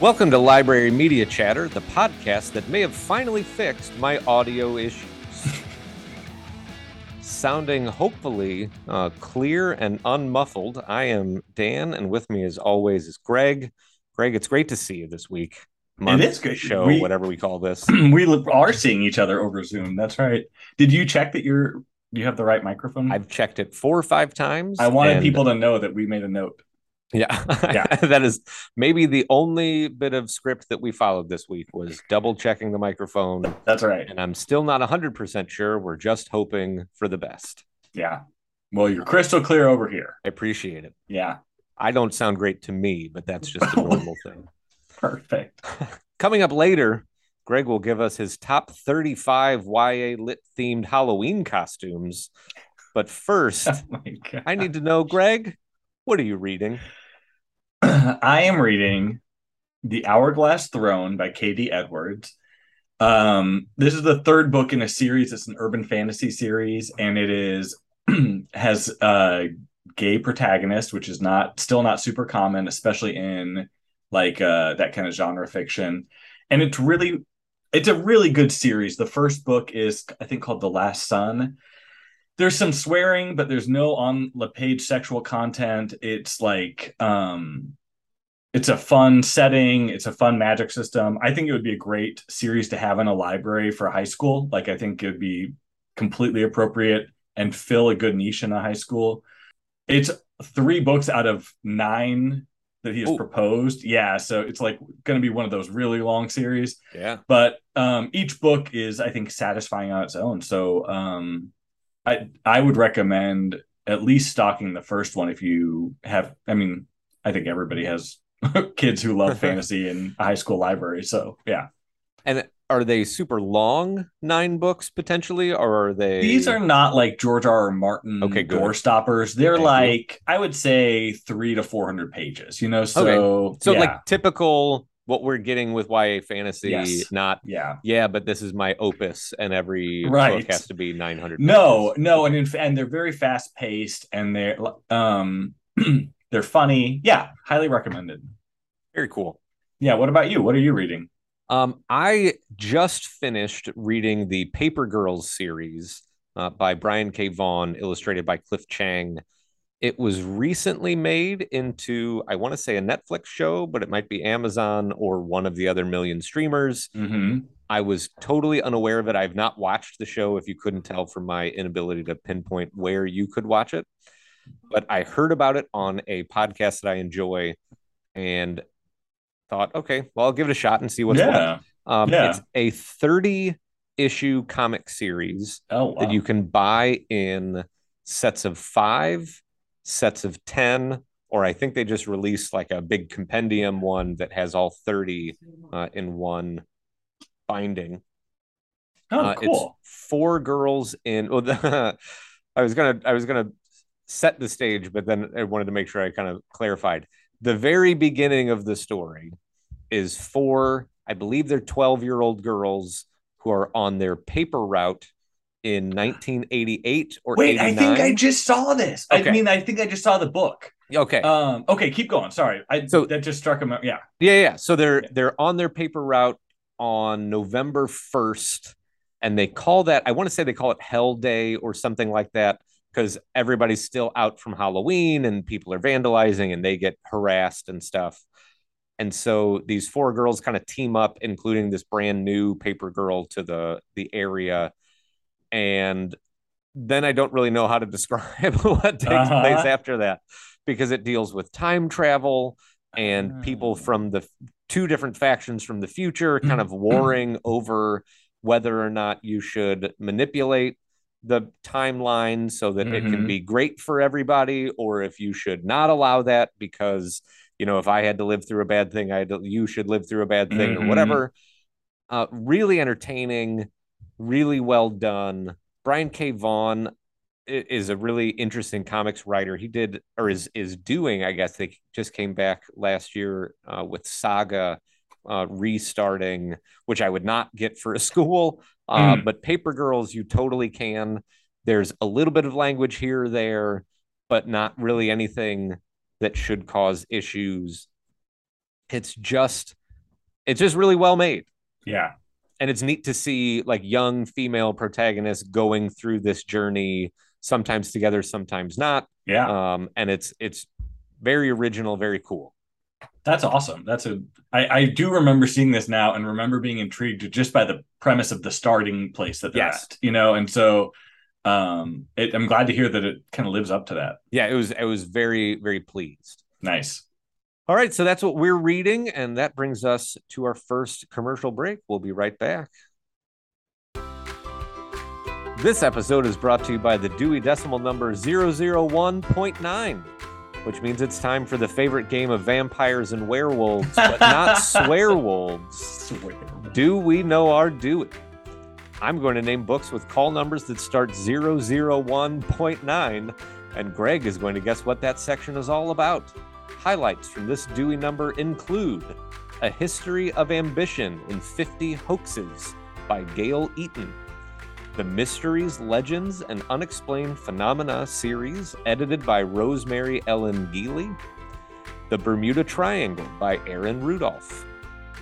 Welcome to Library Media Chatter, the podcast that may have finally fixed my audio issues. Sounding hopefully uh, clear and unmuffled, I am Dan, and with me, as always, is Greg. Greg, it's great to see you this week. Month, it is great. Show, we, whatever we call this. we are seeing each other over Zoom. That's right. Did you check that you're you have the right microphone? I've checked it four or five times. I wanted people to know that we made a note. Yeah. Yeah. that is maybe the only bit of script that we followed this week was double checking the microphone. That's right. And I'm still not 100% sure. We're just hoping for the best. Yeah. Well, you're crystal clear over here. I appreciate it. Yeah. I don't sound great to me, but that's just a normal thing. Perfect. Coming up later, Greg will give us his top 35 YA lit themed Halloween costumes. But first, oh I need to know, Greg, what are you reading? I am reading The Hourglass Throne by K.D. Edwards. Um, this is the third book in a series. It's an urban fantasy series, and it is has a gay protagonist, which is not still not super common, especially in like uh, that kind of genre fiction. And it's really it's a really good series. The first book is I think called The Last Sun, there's some swearing, but there's no on the page sexual content. It's like um it's a fun setting, it's a fun magic system. I think it would be a great series to have in a library for high school. Like I think it would be completely appropriate and fill a good niche in a high school. It's three books out of nine that he has Ooh. proposed. Yeah, so it's like going to be one of those really long series. Yeah. But um each book is I think satisfying on its own. So um I I would recommend at least stocking the first one if you have. I mean, I think everybody has kids who love fantasy in a high school library. So yeah. And are they super long nine books potentially, or are they? These are not like George R. R. Martin okay, door stoppers. They're Thank like. I would say three to four hundred pages. You know, so okay. so yeah. like typical what we're getting with YA fantasy, yes. not yeah, yeah, but this is my opus, and every right. book has to be nine hundred. No, no, and in, and they're very fast paced, and they're um they're funny. Yeah, highly recommended. Very cool. Yeah. What about you? What are you reading? Um, I just finished reading the Paper Girls series uh, by Brian K. Vaughan, illustrated by Cliff Chiang. It was recently made into, I want to say, a Netflix show, but it might be Amazon or one of the other million streamers. Mm-hmm. I was totally unaware of it. I've not watched the show, if you couldn't tell from my inability to pinpoint where you could watch it. But I heard about it on a podcast that I enjoy and thought, okay, well, I'll give it a shot and see what's yeah. Um, yeah. It's a 30 issue comic series oh, wow. that you can buy in sets of five sets of 10 or I think they just released like a big compendium one that has all 30 uh, in one binding. Oh, uh, cool. It's four girls in. Well, the, I was gonna I was gonna set the stage, but then I wanted to make sure I kind of clarified. The very beginning of the story is four, I believe they're 12 year old girls who are on their paper route in 1988 or wait 89? i think i just saw this. Okay. i mean i think i just saw the book. Okay. Um okay keep going. Sorry. I so that just struck him yeah. Yeah yeah so they're yeah. they're on their paper route on november 1st and they call that i want to say they call it hell day or something like that because everybody's still out from halloween and people are vandalizing and they get harassed and stuff. And so these four girls kind of team up including this brand new paper girl to the the area and then I don't really know how to describe what takes uh-huh. place after that because it deals with time travel and people ah. from the two different factions from the future kind of warring over whether or not you should manipulate the timeline so that mm-hmm. it can mm-hmm. be great for everybody or if you should not allow that because you know if i had to live through a bad thing i to, you should live through a bad thing mm-hmm. or whatever uh, really entertaining really well done. Brian K. Vaughan is a really interesting comics writer. He did or is is doing, I guess they just came back last year uh, with Saga uh, restarting, which I would not get for a school. Uh, mm. But Paper Girls, you totally can. There's a little bit of language here or there, but not really anything that should cause issues. It's just it's just really well made. Yeah. And it's neat to see like young female protagonists going through this journey, sometimes together, sometimes not. Yeah. Um, and it's it's very original, very cool. That's awesome. That's a I, I do remember seeing this now and remember being intrigued just by the premise of the starting place that they're Yes. at. You know, and so um it, I'm glad to hear that it kind of lives up to that. Yeah, it was it was very, very pleased. Nice. All right, so that's what we're reading, and that brings us to our first commercial break. We'll be right back. This episode is brought to you by the Dewey Decimal number 001.9, which means it's time for the favorite game of vampires and werewolves, but not swearwolves. Swear. Do we know our Dewey? I'm going to name books with call numbers that start 001.9, and Greg is going to guess what that section is all about. Highlights from this Dewey number include A History of Ambition in 50 Hoaxes by Gale Eaton, The Mysteries, Legends, and Unexplained Phenomena series, edited by Rosemary Ellen Guiley, The Bermuda Triangle by Aaron Rudolph,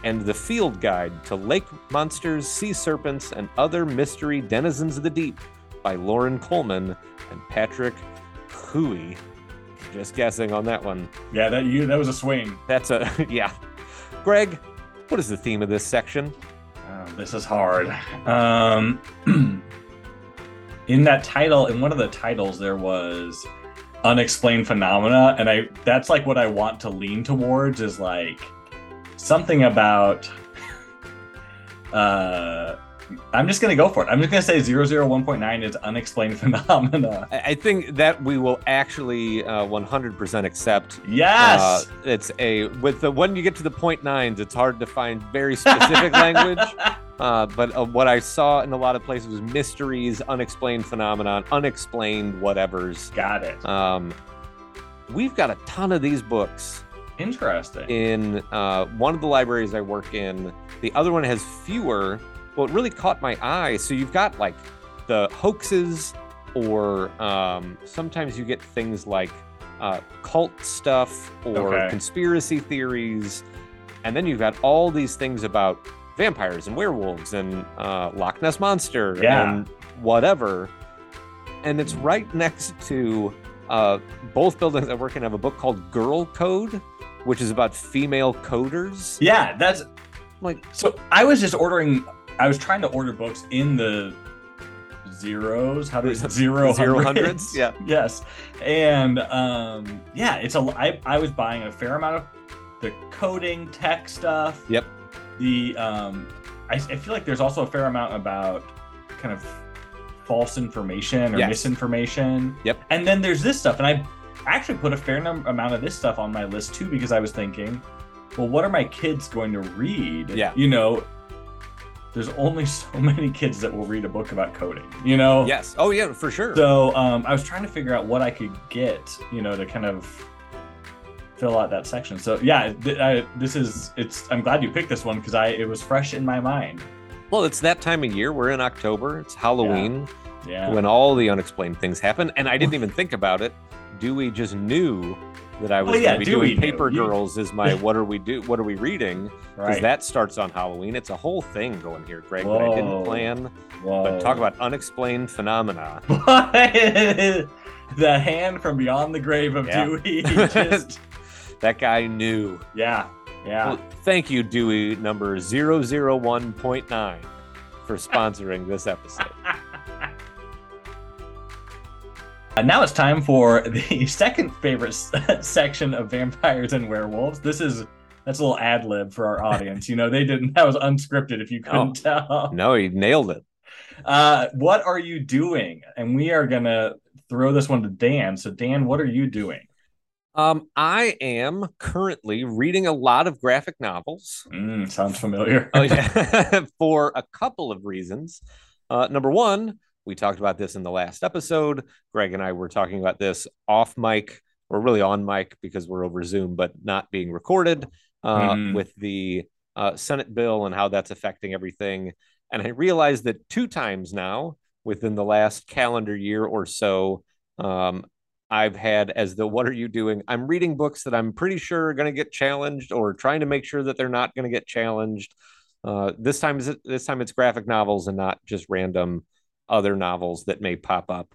and The Field Guide to Lake Monsters, Sea Serpents, and Other Mystery Denizens of the Deep by Loren Coleman and Patrick Huyghe. Just guessing on that one. Yeah, that you that was a swing. That's a yeah. Greg, what is the theme of this section? Oh, this is hard. Um, in that title, in one of the titles, there was unexplained phenomena, and I that's like what I want to lean towards is like something about. Uh, I'm just gonna go for it. I'm just gonna say 001.9 is unexplained phenomena. I think that we will actually uh, 100% accept. Yes. Uh, it's a with the when you get to the point nines, it's hard to find very specific language. Uh, but uh, what I saw in a lot of places was mysteries, unexplained phenomenon, unexplained whatevers. Got it. Um, we've got a ton of these books Interesting. in uh, one of the libraries I work in. The other one has fewer. What really caught my eye, so you've got like the hoaxes, or um, sometimes you get things like uh, cult stuff or Okay. conspiracy theories, and then you've got all these things about vampires and werewolves and uh, Loch Ness monster Yeah. and whatever. And it's right next to uh, both buildings I work in have a book called Girl Code, which is about female coders. yeah, that's Like, So I was just ordering. I was trying to order books in the zeros. How do we zero Zero hundreds? hundreds, yeah. Yes, and um, yeah, it's a. I I was buying a fair amount of the coding tech stuff. Yep. The um, I, I feel like there's also a fair amount about kind of false information or Yes. misinformation. Yep. And then there's this stuff, and I actually put a fair num- amount of this stuff on my list too because I was thinking, well, what are my kids going to read? Yeah. You know, there's only so many kids that will read a book about coding. You know. yes. Oh, yeah, for sure. So um, I was trying to figure out what I could get, you know, to kind of fill out that section. So yeah, th- I, this is it's. I'm glad you picked this one because I it was fresh in my mind. well, it's that time of year. We're in October. It's Halloween Yeah. when all the unexplained things happen. And I didn't even think about it. Dewey just knew that I was Oh, yeah, going to be Dewey doing. Paper Girls is my what are we do? What are we reading? Because right. that starts on Halloween. It's a whole thing going here, Greg. That I didn't plan. Whoa. But talk about unexplained phenomena. the hand from beyond the grave of Yeah. Dewey. Just, That guy knew. yeah. Yeah. Well, thank you, Dewey number 001.9 for sponsoring this episode. And now it's time for the second favorite section of vampires and werewolves. This is that's a little ad lib for our audience. You know, they didn't that was unscripted if you couldn't tell. No, he nailed it. Uh, what are you doing? And we are gonna throw this one to Dan. So Dan, what are you doing? Um, I am currently reading a lot of graphic novels. Mm, sounds familiar. Oh, yeah. for a couple of reasons. Uh, number one, we talked about this in the last episode. Greg and I were talking about this off mic, or really on mic because we're over Zoom, but not being recorded uh, Mhm. with the uh, Senate bill and how that's affecting everything. And I realized that two times now within the last calendar year or so, um, I've had as the what are you doing? I'm reading books that I'm pretty sure are going to get challenged or trying to make sure that they're not going to get challenged. Uh, this time is this time it's graphic novels and not just random other novels that may pop up.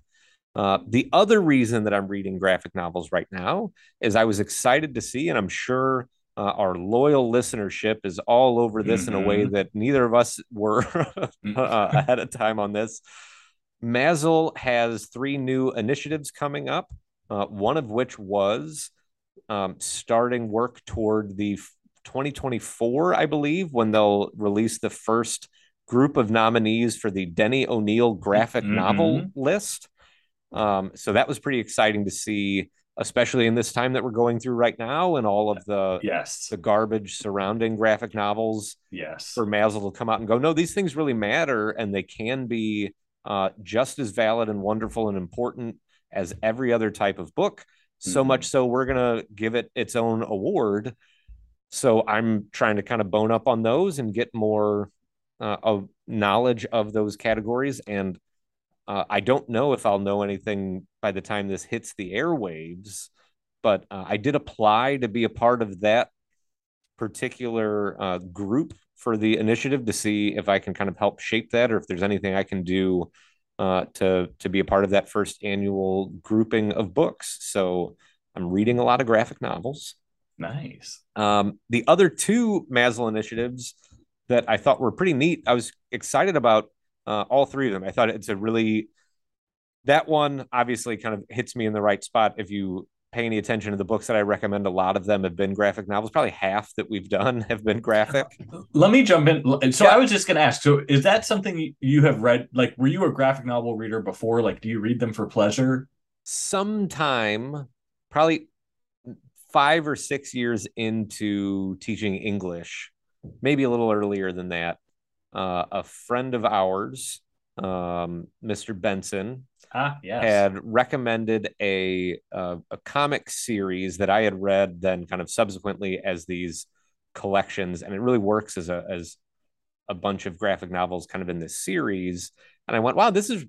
Uh, the other reason that I'm reading graphic novels right now is I was excited to see, and I'm sure uh, our loyal listenership is all over this mm-hmm. in a way mm-hmm. that neither of us were mm. uh, ahead of time on this. Maslin has three new initiatives coming up, uh, one of which was um, starting work toward the 2024, I believe, when they'll release the first group of nominees for the Denny O'Neil graphic mm-hmm. novel list. Um, so that was pretty exciting to see, especially in this time that we're going through right now, and all of the yes the garbage surrounding graphic novels. Yes, for Maslin to come out and go, no, these things really matter, and they can be uh, just as valid and wonderful and important as every other type of book. So mm-hmm. much so, we're gonna give it its own award. So I'm trying to kind of bone up on those and get more uh, of knowledge of those categories. And uh, I don't know if I'll know anything by the time this hits the airwaves, but uh, I did apply to be a part of that particular uh, group for the initiative to see if I can kind of help shape that or if there's anything I can do uh, to to be a part of that first annual grouping of books. So I'm reading a lot of graphic novels. Nice. Um, the other two Maslin initiatives that I thought were pretty neat. I was excited about uh, all three of them. I thought it's a really that one obviously kind of hits me in the right spot if you pay any attention to the books that I recommend, a lot of them have been graphic novels. Probably half that we've done have been graphic. Let me jump in. So yeah. I was just going to ask. So is that something you have read? Like, were you a graphic novel reader before? Like, do you read them for pleasure? Sometime, probably five or six years into teaching English, maybe a little earlier than that. Uh, a friend of ours, um, Mr. Benson, ah, yes. had recommended a uh, a comic series that I had read then kind of subsequently as these collections, and it really works as a as a bunch of graphic novels kind of in this series. And I went, wow, this is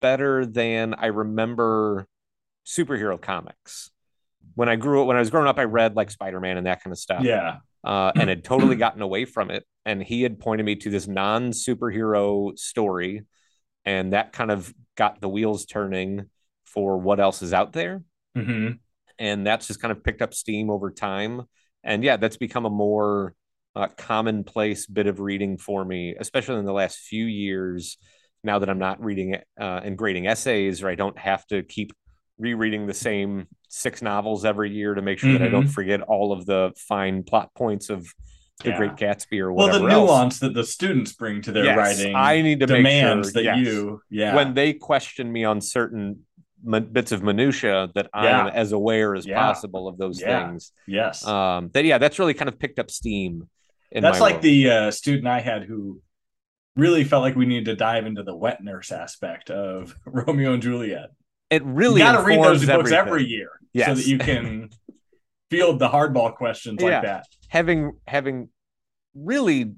better than I remember superhero comics. When I grew up, when I was growing up, I read like Spider Man and that kind of stuff. Yeah. Uh, and had totally gotten away from it. And he had pointed me to this non superhero story. And that kind of got the wheels turning for what else is out there. Mm-hmm. And that's just kind of picked up steam over time. And yeah, that's become a more uh, commonplace bit of reading for me, especially in the last few years. Now that I'm not reading uh, and grading essays, or I don't have to keep rereading the same six novels every year to make sure mm-hmm. that I don't mm-hmm. forget all of the fine plot points of the yeah. Great Gatsby or whatever. Well, the else. nuance that the students bring to their yes, writing, I need to demands sure, that yes, you, yeah, when they question me on certain bits of minutia, that yeah. I'm as aware as yeah. possible of those things. Yes, um, that yeah, that's really kind of picked up steam. that's like world. the uh, student I had who really felt like we needed to dive into the wet nurse aspect of Romeo and Juliet. It really you got to read those books everything. every year yes. so that you can field the hardball questions like that. Having having really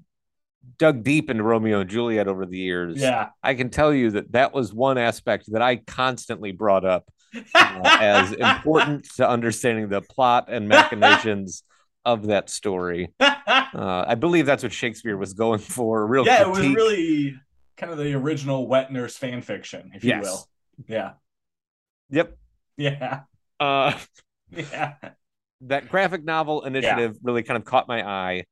dug deep into Romeo and Juliet over the years, yeah, I can tell you that that was one aspect that I constantly brought up uh, as important to understanding the plot and machinations of that story. Uh, I believe that's what Shakespeare was going for. real, yeah, critique. it was really kind of the original wet nurse fan fiction, if you will. Yeah. Yep. Yeah. Uh, yeah. That graphic novel initiative yeah. really kind of caught my eye.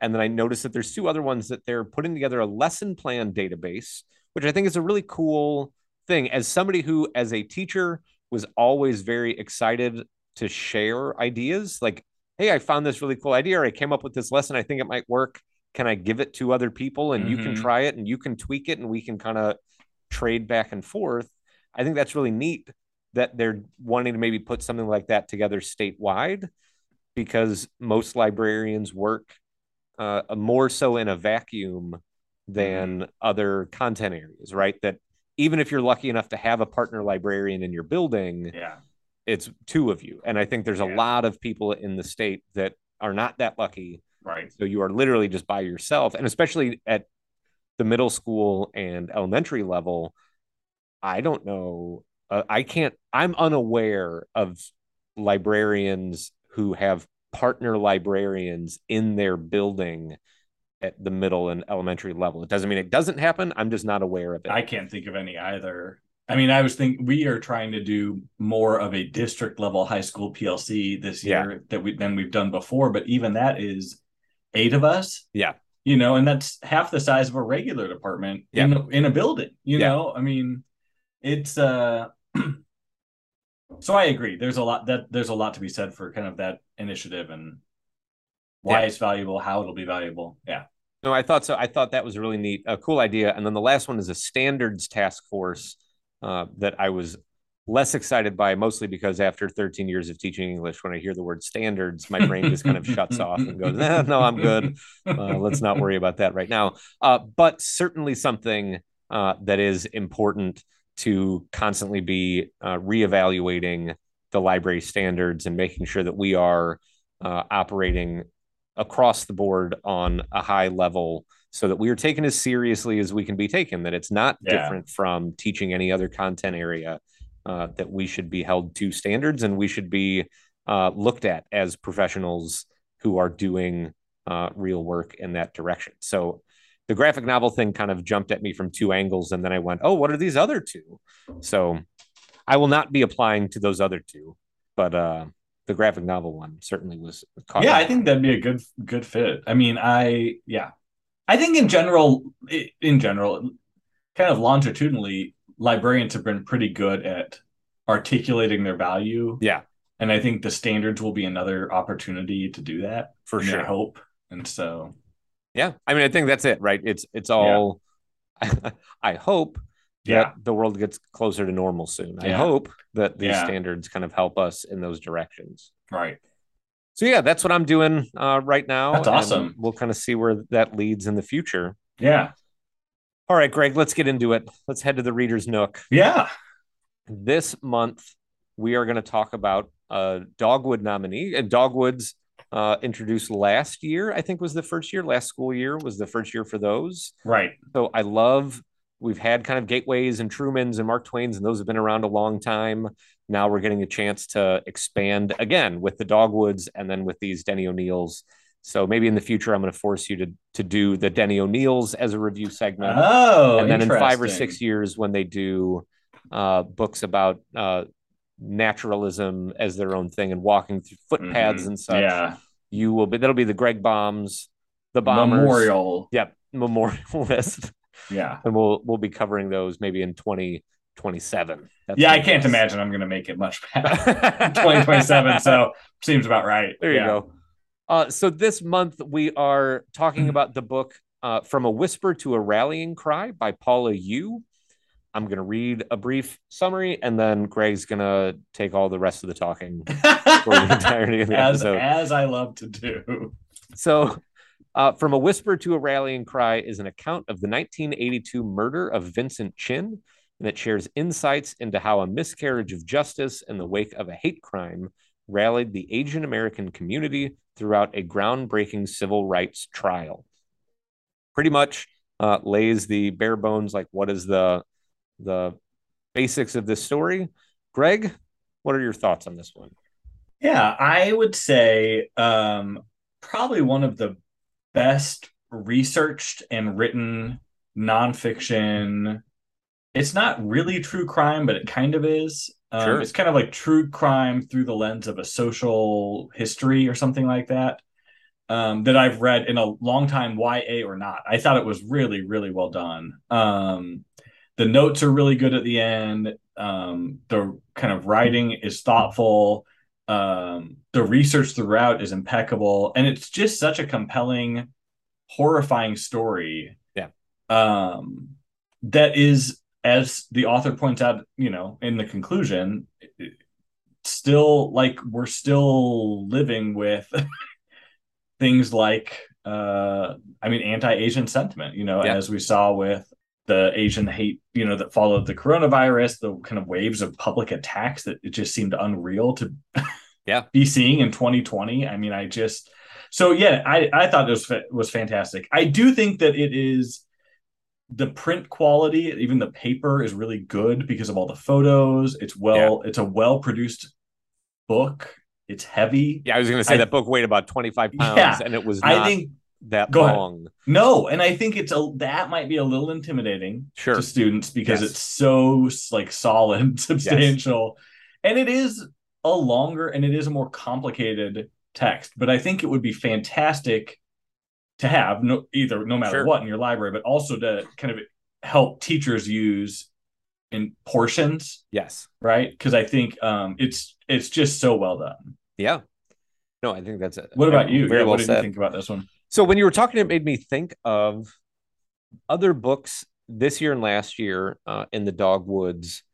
And then I noticed that there's two other ones that they're putting together a lesson plan database, which I think is a really cool thing. As somebody who, as a teacher, was always very excited to share ideas, like, hey, I found this really cool idea, or I came up with this lesson. I think it might work. Can I give it to other people and mm-hmm. you can mm-hmm. try it and you can tweak it and we can kind of trade back and forth? I think that's really neat that they're wanting to maybe put something like that together statewide because most librarians work uh, more so in a vacuum than mm-hmm. other content areas, right? That even if you're lucky enough to have a partner librarian in your building, yeah, it's two of you. And I think there's yeah. a lot of people in the state that are not that lucky. Right. So you are literally just by yourself. And especially at the middle school and elementary level, I don't know uh, I can't. I'm unaware of librarians who have partner librarians in their building at the middle and elementary level. It doesn't mean it doesn't happen. I'm just not aware of it. I can't think of any either. I mean, I was thinking we are trying to do more of a district level high school PLC this year yeah. that we than we've done before, but even that is eight of us. Yeah. You know, and that's half the size of a regular department yeah. in in a building, you yeah. know? I mean, it's uh so I agree. There's a lot that there's a lot to be said for kind of that initiative and why yeah. it's valuable, how it'll be valuable. Yeah. No, I thought so. I thought that was a really neat, a cool idea. And then the last one is a standards task force uh, that I was less excited by, mostly because after 13 years of teaching English, when I hear the word standards, my brain just kind of shuts off and goes, eh, "No, I'm good. Uh, let's not worry about that right now." Uh, but certainly something uh, that is important to constantly be uh, reevaluating the library standards and making sure that we are uh, operating across the board on a high level so that we are taken as seriously as we can be taken, that it's not yeah. different from teaching any other content area, uh, that we should be held to standards and we should be uh, looked at as professionals who are doing uh, real work in that direction. So the graphic novel thing kind of jumped at me from two angles. And then I went, oh, what are these other two? So I will not be applying to those other two, but uh, the graphic novel one certainly was. Yeah, I think that'd be a good good fit. I mean, I yeah, I think in general, in general, kind of longitudinally, librarians have been pretty good at articulating their value. Yeah. And I think the standards will be another opportunity to do that for sure. Hope. And so, yeah, I mean, I think that's it, right? It's it's all. Yeah. I hope yeah. the world gets closer to normal soon. Yeah. I hope that these standards kind of help us in those directions. Right so yeah, that's what I'm doing uh, right now. That's awesome. We'll kind of see where that leads in the future. Yeah. All right, Greg, let's get into it. Let's head to the Reader's Nook. Yeah. This month, we are going to talk about a Dogwood nominee. And Dogwoods uh, introduced last year, I think was the first year. Last school year was the first year for those. Right. So I love we've had kind of gateways and Trumans and Mark Twains, and those have been around a long time. Now we're getting a chance to expand again with the Dogwoods and then with these Denny O'Neills. So maybe in the future, I'm going to force you to to do the Denny O'Neills as a review segment. Oh, and then in five or six years, when they do uh, books about uh, naturalism as their own thing and walking through footpaths mm-hmm. and such, yeah. you will be. That'll be the Greg Bombs, the bombers. Memorial. Yep, memorial list. Yeah. And we'll we'll be covering those maybe in 2027. yeah, I can't imagine I'm going to make it much past 2027. so seems about right. There you go. Uh, so this month we are talking about the book uh, From a Whisper to a Rallying Cry by Paula Yoo. I'm going to read a brief summary and then Greg's going to take all the rest of the talking for the entirety of the as, episode. As I love to do. So uh, From a Whisper to a Rallying Cry is an account of the 1982 murder of Vincent Chin, and it shares insights into how a miscarriage of justice in the wake of a hate crime rallied the Asian American community throughout a groundbreaking civil rights trial. Pretty much uh, lays the bare bones, like what is the the basics of this story. Greg, what are your thoughts on this one? Yeah, I would say um, probably one of the best researched and written nonfiction. It's not really true crime, but it kind of is. Um, sure. It's kind of like true crime through the lens of a social history or something like that. Um, that I've read in a long time, YA or not. I thought it was really, really well done. Um, the notes are really good at the end. Um, the kind of writing is thoughtful um, the research throughout is impeccable and it's just such a compelling horrifying story yeah um that is as the author points out you know in the conclusion still like we're still living with things like uh i mean anti-asian sentiment you know yeah. as we saw with the Asian hate, you know, that followed the coronavirus, the kind of waves of public attacks that it just seemed unreal to yeah be seeing in 2020. I mean, I just so yeah, I I thought it was was fantastic. I do think that it is the print quality, even the paper is really good because of all the photos. It's well, it's a well produced book. It's heavy. Yeah, I was going to say I- that book weighed about 25 pounds Yeah, and it was not I think that Go ahead. long. no, and I think it's a that might be a little intimidating Sure. to students because Yes. it's so like solid, substantial, and it is a longer and it is a more complicated text. But I think it would be fantastic to have no either no matter Sure. what in your library, but also to kind of help teachers use in portions, Yes. right? Because I think um, it's it's just so well done. Yeah. No, I think that's it. What about you? Very Yeah, well what did said. you think about this one? So when you were talking, it made me think of other books this year and last year uh, in the Dogwoods.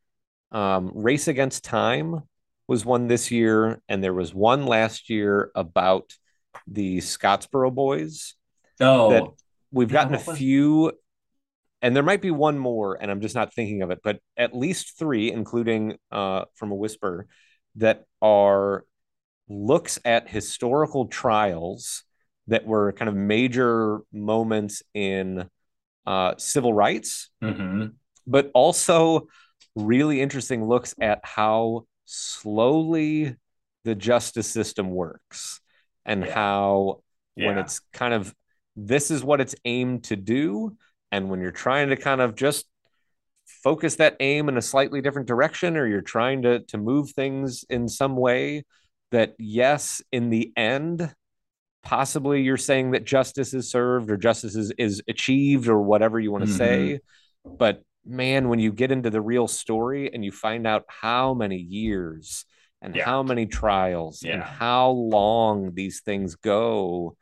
Um, Race Against Time was one this year, and there was one last year about the Scottsboro Boys. Oh, that We've Yeah, gotten a few, and there might be one more, and I'm just not thinking of it, but at least three, including uh, from a whisper, that are looks at historical trials that were kind of major moments in uh, civil rights, mhm. but also really interesting looks at how slowly the justice system works and Yeah. how when it's kind of this is what it's aimed to do and when you're trying to kind of just focus that aim in a slightly different direction or you're trying to to move things in some way that yes in the end possibly you're saying that justice is served or justice is, is achieved or whatever you want to Mhm. say but man when you get into the real story and you find out how many years and Yeah. how many trials and how long these things go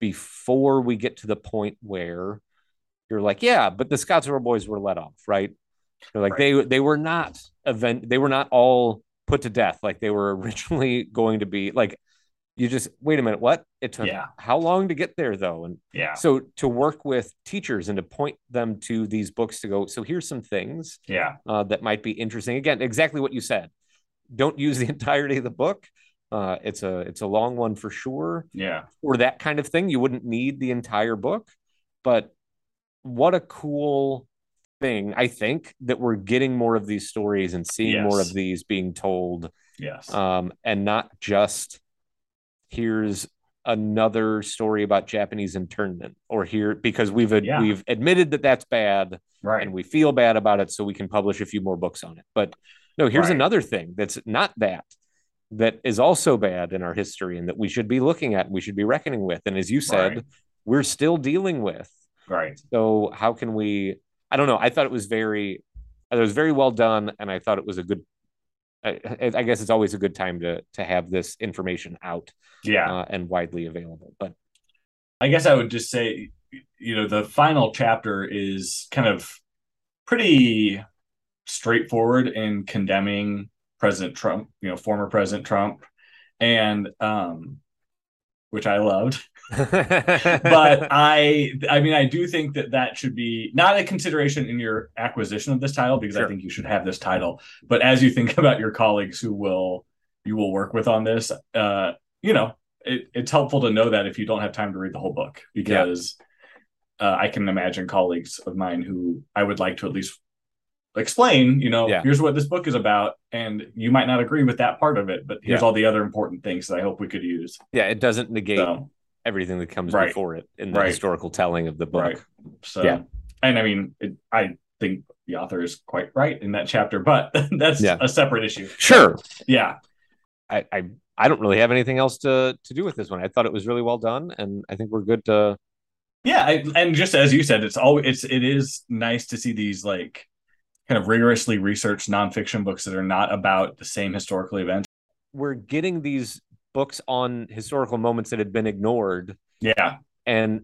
before we get to the point where you're like, yeah, but the Scottsboro boys were let off, right? They're like they they were not event they were not all put to death like they were originally going to be. Like you just wait a minute, what? It took Yeah. how long to get there though? And yeah, so to work with teachers and to point them to these books to go, so here's some things yeah, uh, that might be interesting. Again, exactly what you said. Don't use the entirety of the book. Uh, it's a it's a long one for sure yeah, or that kind of thing. You wouldn't need the entire book, but what a cool thing I think that we're getting more of these stories and seeing more of these being told, yes, um, and not just here's another story about Japanese internment or here because we've Yeah. we've admitted that that's bad right. and we feel bad about it so we can publish a few more books on it but no here's Right. another thing that's not that that is also bad in our history and that we should be looking at we should be reckoning with and as you said Right. we're still dealing with right. so how can we i don't know i thought it was very it was very well done and i thought it was a good I, I guess it's always a good time to to have this information out Yeah. uh, and widely available but I guess I would just say, you know, the final chapter is kind of pretty straightforward in condemning President Trump, you know, former President Trump, and um, which I loved. But I, I mean, I do think that that should be not a consideration in your acquisition of this title because I think you should have this title. But as you think about your colleagues who will you will work with on this, uh, you know, it, it's helpful to know that if you don't have time to read the whole book because uh, I can imagine colleagues of mine who I would like to at least explain, you know, Yeah. here's what this book is about, and you might not agree with that part of it, but here's Yeah. all the other important things that I hope we could use. yeah it doesn't negate So, everything that comes Right. before it in the Right. historical telling of the book right. So, Yeah. and I mean, it, I think the author is quite right in that chapter, but that's Yeah. a separate issue. sure Yeah. I, I I don't really have anything else to to do with this one. I thought it was really well done, and I think we're good to. Yeah, I, and just as you said, it's always it's it is nice to see these like kind of rigorously researched nonfiction books that are not about the same historical events. We're getting these books on historical moments that had been ignored, Yeah, and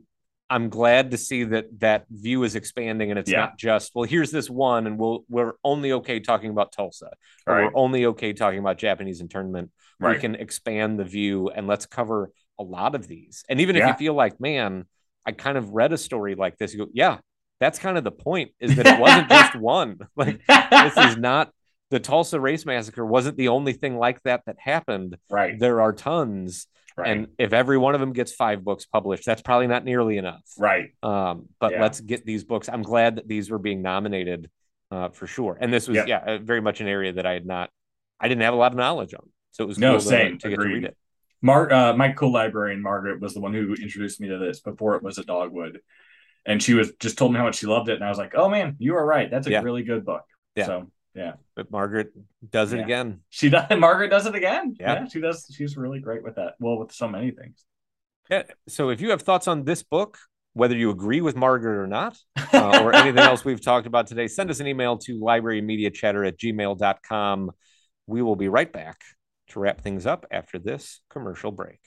I'm glad to see that that view is expanding, and it's Yeah. not just well, here's this one, and we'll we're only okay talking about Tulsa, or right, we're only okay talking about Japanese internment. We can expand the view, and let's cover a lot of these. And even if you feel like, man, I kind of read a story like this, you go, yeah, that's kind of the point, is that it wasn't just one. Like this is not the Tulsa Race Massacre wasn't the only thing like that that happened. Right. There are tons. Right. And if every one of them gets five books published, that's probably not nearly enough. right. Um, but Yeah. let's get these books. I'm glad that these were being nominated uh, for sure. And this was, Yeah. yeah, very much an area that I had not, I didn't have a lot of knowledge on. So it was No, cool to- same. to, get to read it. Mar- uh, my co-librarian Margaret was the one who introduced me to this before it was a dogwood, and she was just told me how much she loved it, and I was like, "Oh man, you are right. That's a Yeah. really good book." Yeah. So yeah, But Margaret does it Yeah. again. she does. Margaret does it again. Yeah. she does. She's really great with that. Well, with so many things. Yeah. So if you have thoughts on this book, whether you agree with Margaret or not, uh, or anything else we've talked about today, send us an email to librarymediachatter at gmail.com. We will be right back to wrap things up after this commercial break.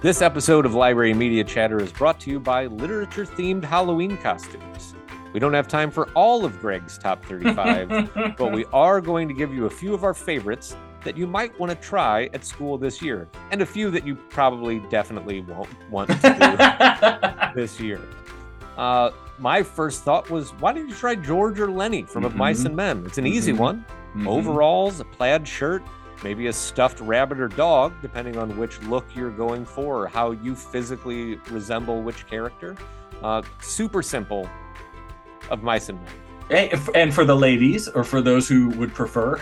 This episode of Library Media Chatter is brought to you by literature themed Halloween costumes. We don't have time for all of Greg's top 35, but we are going to give you a few of our favorites that you might want to try at school this year, and a few that you probably definitely won't want to do this year. Uh, my first thought was, why don't you try George or Lenny from Of Mice and Men? It's an easy Mhm. one. Mhm. Overalls, a plaid shirt, maybe a stuffed rabbit or dog, depending on which look you're going for or how you physically resemble which character. Uh, super simple. Of Mice and Men. And for the ladies, or for those who would prefer,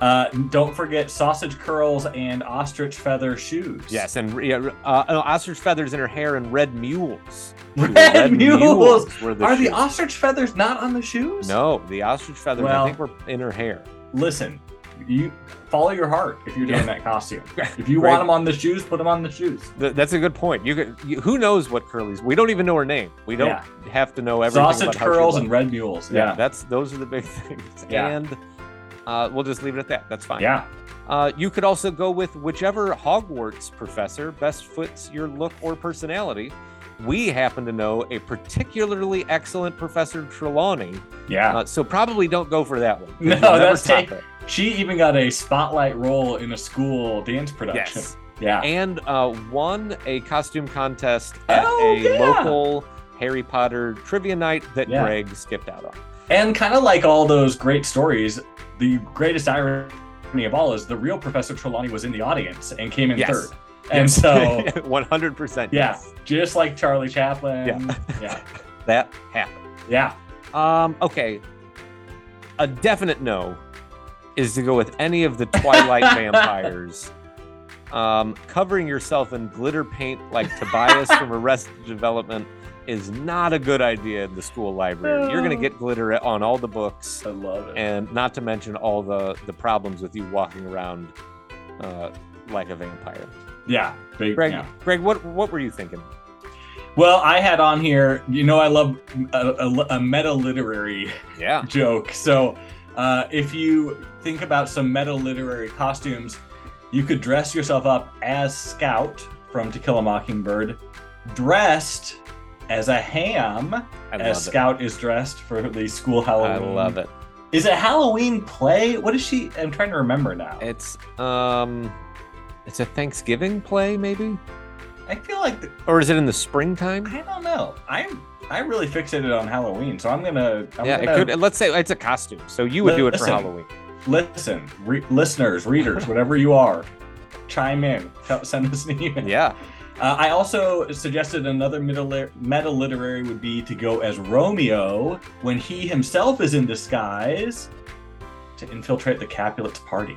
uh, don't forget sausage curls and ostrich feather shoes. Yes, and uh, uh, ostrich feathers in her hair and red mules. Red, mules. were the Are the ostrich feathers not on the shoes? No, the ostrich feathers I Well- think were in her hair. Listen, you follow your heart if you're doing Yeah. that costume. If you Right. want them on the shoes, put them on the shoes. Th- that's a good point. You, could, you who knows what Curly's? We don't even know her name. We don't Yeah. have to know everything Sausage curls and red mules. yeah, Yeah. that's those are the big things. Yeah. And uh, we'll just leave it at that. That's fine. Yeah. Uh, you could also go with whichever Hogwarts professor best fits your look or personality. We happen to know a particularly excellent Professor Trelawney, Yeah. uh, so probably don't go for that one. No, that's take- it. She even got a spotlight role in a school dance production. Yes, Yeah. and uh, won a costume contest at Oh, a yeah. local Harry Potter trivia night that Yeah. Greg skipped out on. And kind of like all those great stories, the greatest irony of all is the real Professor Trelawney was in the audience and came in Yes. third. And so, one hundred percent. yeah, Yes, just like Charlie Chaplin. Yeah. yeah. that happened. Yeah. Um, okay. A definite no is to go with any of the Twilight vampires. Um, covering yourself in glitter paint like Tobias from Arrested Development is not a good idea in the school library. You're going to get glitter on all the books, I love it. and not to mention all the the problems with you walking around uh, like a vampire. yeah. Big, Greg, yeah. Greg, what what were you thinking? Well, I had on here, you know, I love a, a, a meta literary Yeah, joke. So, uh, if you think about some meta literary costumes, you could dress yourself up as Scout from To Kill a Mockingbird, dressed as a ham, as Scout is dressed for the school Halloween. I love it. Is it Halloween play? What is she? I'm trying to remember now. It's um, it's a Thanksgiving play, maybe, I feel like the, or is it in the springtime? I don't know. I'm I really fixated on Halloween, so I'm gonna. I'm yeah, gonna it could. Let's say it's a costume, so you would do it for Halloween. listen, re- listeners, readers, whatever you are, chime in. Send us an email. Yeah, Uh, I also suggested another meta, meta literary would be to go as Romeo when he himself is in disguise to infiltrate the Capulets party.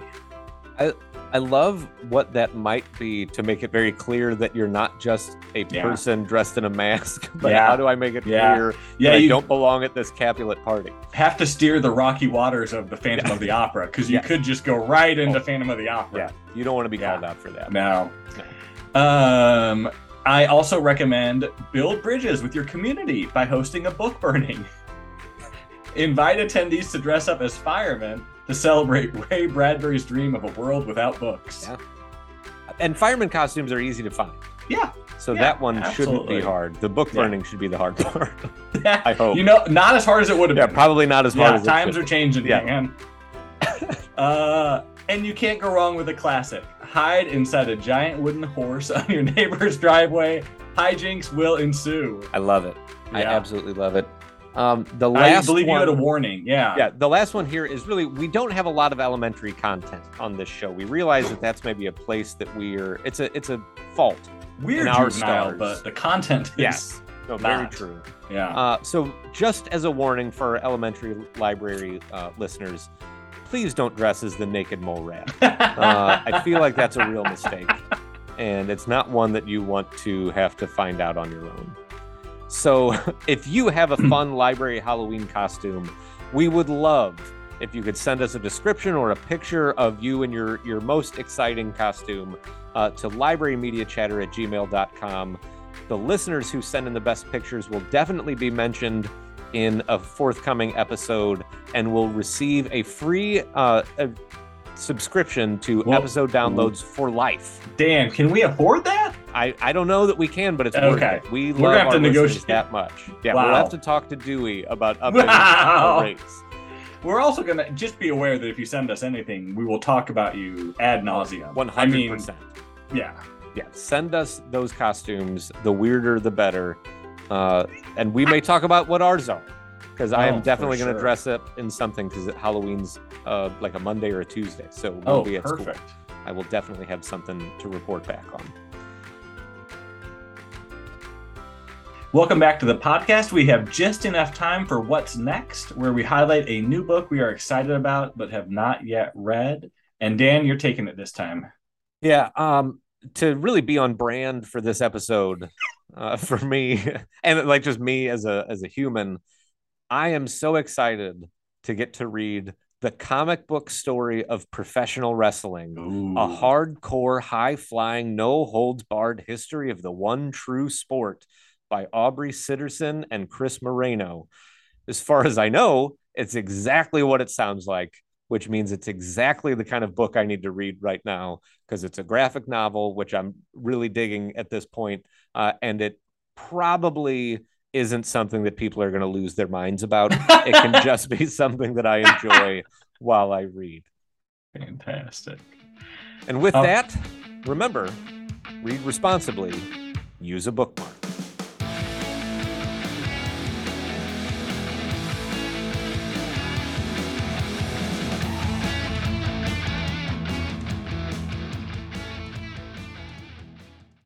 I love what that might be to make it very clear that you're not just a Yeah. person dressed in a mask, but Yeah. how do I make it Yeah. clear Yeah, that I you don't belong at this Capulet party? have to steer the rocky waters of the Phantom of the Opera because you could just go right into Oh. Phantom of the Opera. Yeah, you don't want to be called out for that. No. Um, I also recommend build bridges with your community by hosting a book burning. Invite attendees to dress up as firemen to celebrate Ray Bradbury's dream of a world without books. Yeah. And fireman costumes are easy to find. Yeah. So Yeah, that one shouldn't be hard. The book Yeah. burning should be the hard part. I hope. You know, not as hard as it would have yeah, been. probably not as hard yeah, as times are changing, Yeah. man. uh, and you can't go wrong with a classic. Hide inside a giant wooden horse on your neighbor's driveway. Hijinks will ensue. I love it. I absolutely love it. Um, the last I believe one, you had a warning. Yeah. yeah, the last one here is really we don't have a lot of elementary content on this show. We realize that that's maybe a place that we're it's a it's a fault. We're in our juvenile, stars. but the content is Yes. No, very true. yeah. Uh, so, just as a warning for elementary library uh, listeners, please don't dress as the naked mole rat. Uh, I feel like that's a real mistake, and it's not one that you want to have to find out on your own. So, if you have a fun library Halloween costume, we would love if you could send us a description or a picture of you and your your most exciting costume uh, to librarymediachatter at gmail.com. The listeners who send in the best pictures will definitely be mentioned in a forthcoming episode and will receive a free uh, a subscription to Well- episode downloads for life. Dan, can we afford that? I, I don't know that we can, but it's worth Okay. it. We We're love gonna have to negotiate. that much. Yeah, Wow. we'll have to talk to Dewey about upping Wow. rates. We're also gonna just be aware that if you send us anything, we will talk about you ad nauseum. One hundred percent. yeah. Yeah, send us those costumes. The weirder, the better. Uh, and we may talk about what ours are, because I Oh, am definitely going to sure. dress up in something because Halloween's uh, like a Monday or a Tuesday, so we'll Oh, be at perfect. school. I will definitely have something to report back on. Welcome back to the podcast. We have just enough time for what's next, where we highlight a new book we are excited about but have not yet read. And Dan, you're taking it this time. Yeah, um, to really be on brand for this episode, uh, for me, and like just me as a as a human, I am so excited to get to read the comic book story of professional wrestling. Ooh. a hardcore, high flying, no holds barred history of the one true sport by Aubrey Sitterson and Chris Moreno. As far as I know, it's exactly what it sounds like, which means it's exactly the kind of book I need to read right now because it's a graphic novel, which I'm really digging at this point, uh, and it probably isn't something that people are going to lose their minds about. it can just be something that I enjoy while I read. fantastic. And with Oh. that, remember, read responsibly, use a bookmark.